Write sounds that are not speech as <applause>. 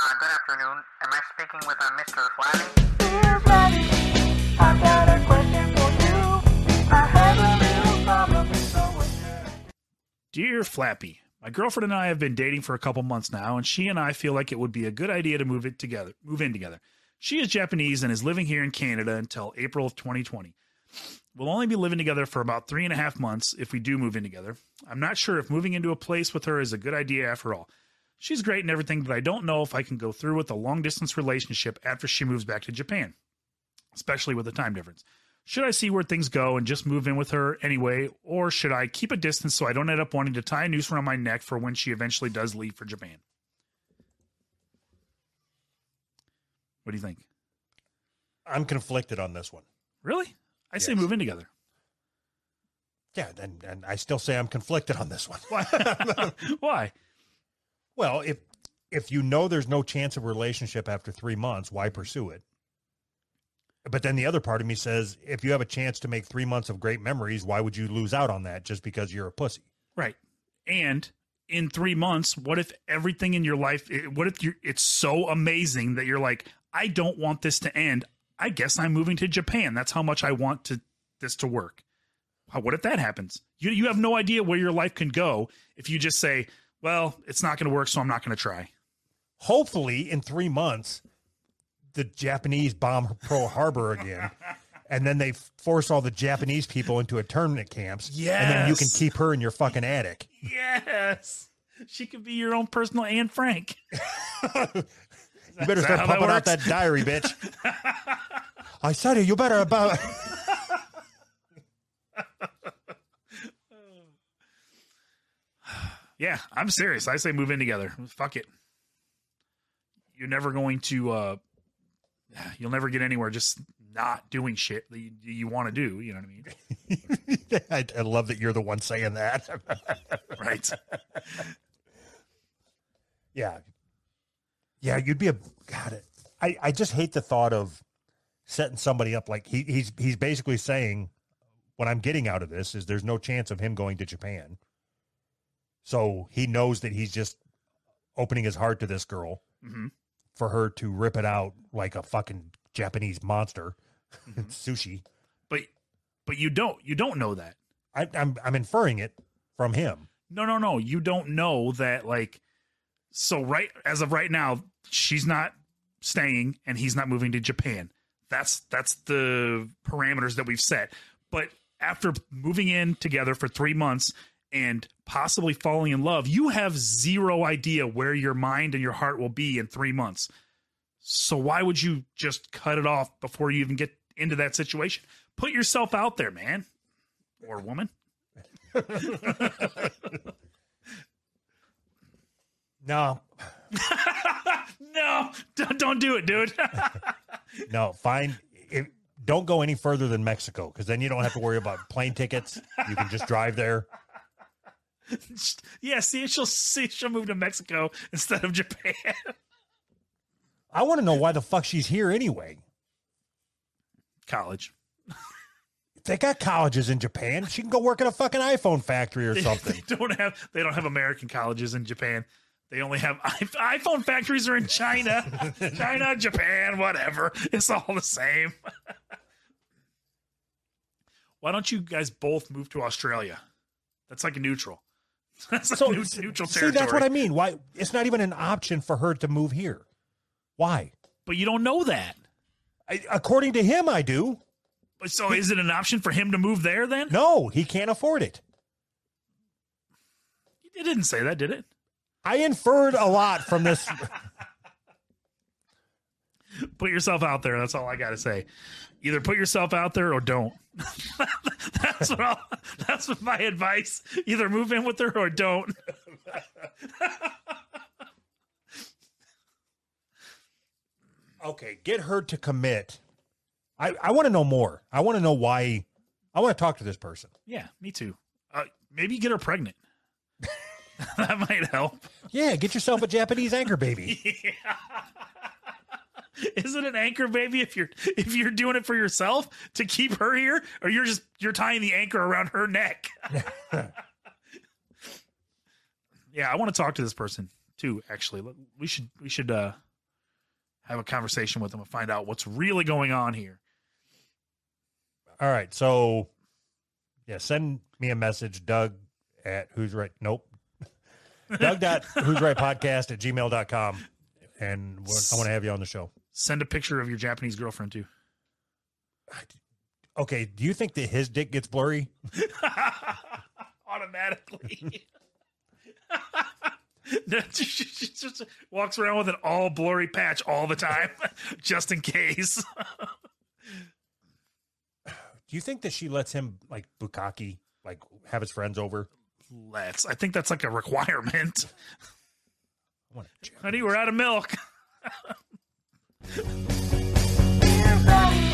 Uh, good afternoon. Am I speaking with uh, Mr. Flatty? Dear Flatty, I've got a question for you. I have a little problem, so would you? Dear Flappy, my girlfriend and I have been dating for a couple months now, and she and I feel like it would be a good idea to move it together, move in together. She is Japanese and is living here in Canada until April of 2020. We'll only be living together for about three and a half months if we do move in together. I'm not sure if moving into a place with her is a good idea after all. She's great and everything, but I don't know if I can go through with a long distance relationship after she moves back to Japan, especially with the time difference. Should I see where things go and just move in with her anyway, or should I keep a distance so I don't end up wanting to tie a noose around my neck for when she eventually does leave for Japan? What do you think? I'm conflicted on this one. Really? I say move in together. Yeah, and, and I still say I'm conflicted on this one. Why? <laughs> Why? Well, if if you know there's no chance of a relationship after three months, why pursue it? But then the other part of me says, if you have a chance to make three months of great memories, why would you lose out on that just because you're a pussy? Right. And in three months, what if everything in your life, what if you're, it's so amazing that you're like, I don't want this to end. I guess I'm moving to Japan. That's how much I want to this to work. What if that happens? You, you have no idea where your life can go if you just say, well, it's not going to work, so I'm not going to try. Hopefully, in three months, the Japanese bomb Pearl Harbor again, <laughs> and then they force all the Japanese people into internment camps. Yeah and then you can keep her in your fucking attic. Yes. She could be your own personal Anne Frank. <laughs> You better start pumping out that diary, bitch. <laughs> I said it. You better about. Yeah, I'm serious. I say move in together. Fuck it. You're never going to uh you'll never get anywhere just not doing shit that you, you want to do, you know what I mean? <laughs> I, I love that you're the one saying that. <laughs> Right. yeah, yeah. You'd be a God. I I just hate the thought of setting somebody up like he he's he's basically saying what I'm getting out of this is there's no chance of him going to Japan. So he knows that he's just opening his heart to this girl Mhm. for her to rip it out like a fucking Japanese monster, <laughs> sushi. But but you don't you don't know that. I, I'm I'm inferring it from him. No, no, no. You don't know that like so right as of right now, she's not staying and he's not moving to Japan. That's that's the parameters that we've set. But after moving in together for 3 months and possibly falling in love, you have zero idea where your mind and your heart will be in 3 months. So why would you just cut it off before you even get into that situation? Put yourself out there, man or woman. No, <laughs> No, don't, don't do it, dude. <laughs> No, fine. If, don't go any further than Mexico because then you don't have to worry about plane tickets. You can just drive there. <laughs> yeah, see, she'll see she'll move to Mexico instead of Japan. I want to know why the fuck she's here anyway. College. They got colleges in Japan. She can go work at a fucking iPhone factory or <laughs> They, something. they don't have they don't have American colleges in Japan. They only have <laughs> iPhone factories are in China, China, Japan, whatever. It's all the same. Why don't you guys both move to Australia? That's like a neutral. <laughs> That's So neu- neutral see, that's what I mean. Why it's not even an option for her to move here? Why? But you don't know that. I, according to him, I do. But So is it an option for him to move there then? No, he can't afford it. It didn't say that, did it? I inferred a lot from this. <laughs> put yourself out there. That's all I got to say. Either put yourself out there or don't. <laughs> that's what I'll, <laughs> that's what my advice. Either move in with her or don't. <laughs> okay, get her to commit. I, I want to know more. I want to know why. I want to talk to this person. Yeah, me too. Uh, maybe get her pregnant. <laughs> that might help. Yeah, get yourself a Japanese anchor baby. Is <laughs> it an anchor baby if you're if you're doing it for yourself to keep her here, or you're just you're tying the anchor around her neck? <laughs> yeah, I want to talk to this person too. Actually, we should we should uh have a conversation with them and find out what's really going on here. All right. So, yeah, send me a message, Doug at who's right. Nope. <laughs> Doug dot who's right podcast at gmail.com. And I want to have you on the show. Send a picture of your Japanese girlfriend too. Okay. Do you think that his dick gets blurry? <laughs> <laughs> Automatically. <laughs> she just walks around with an all blurry patch all the time, just in case. Do you think that she lets him like bukkake, like have his friends over? Let's. I think that's like a requirement. I want Honey, we're out of milk. Dear Buddy.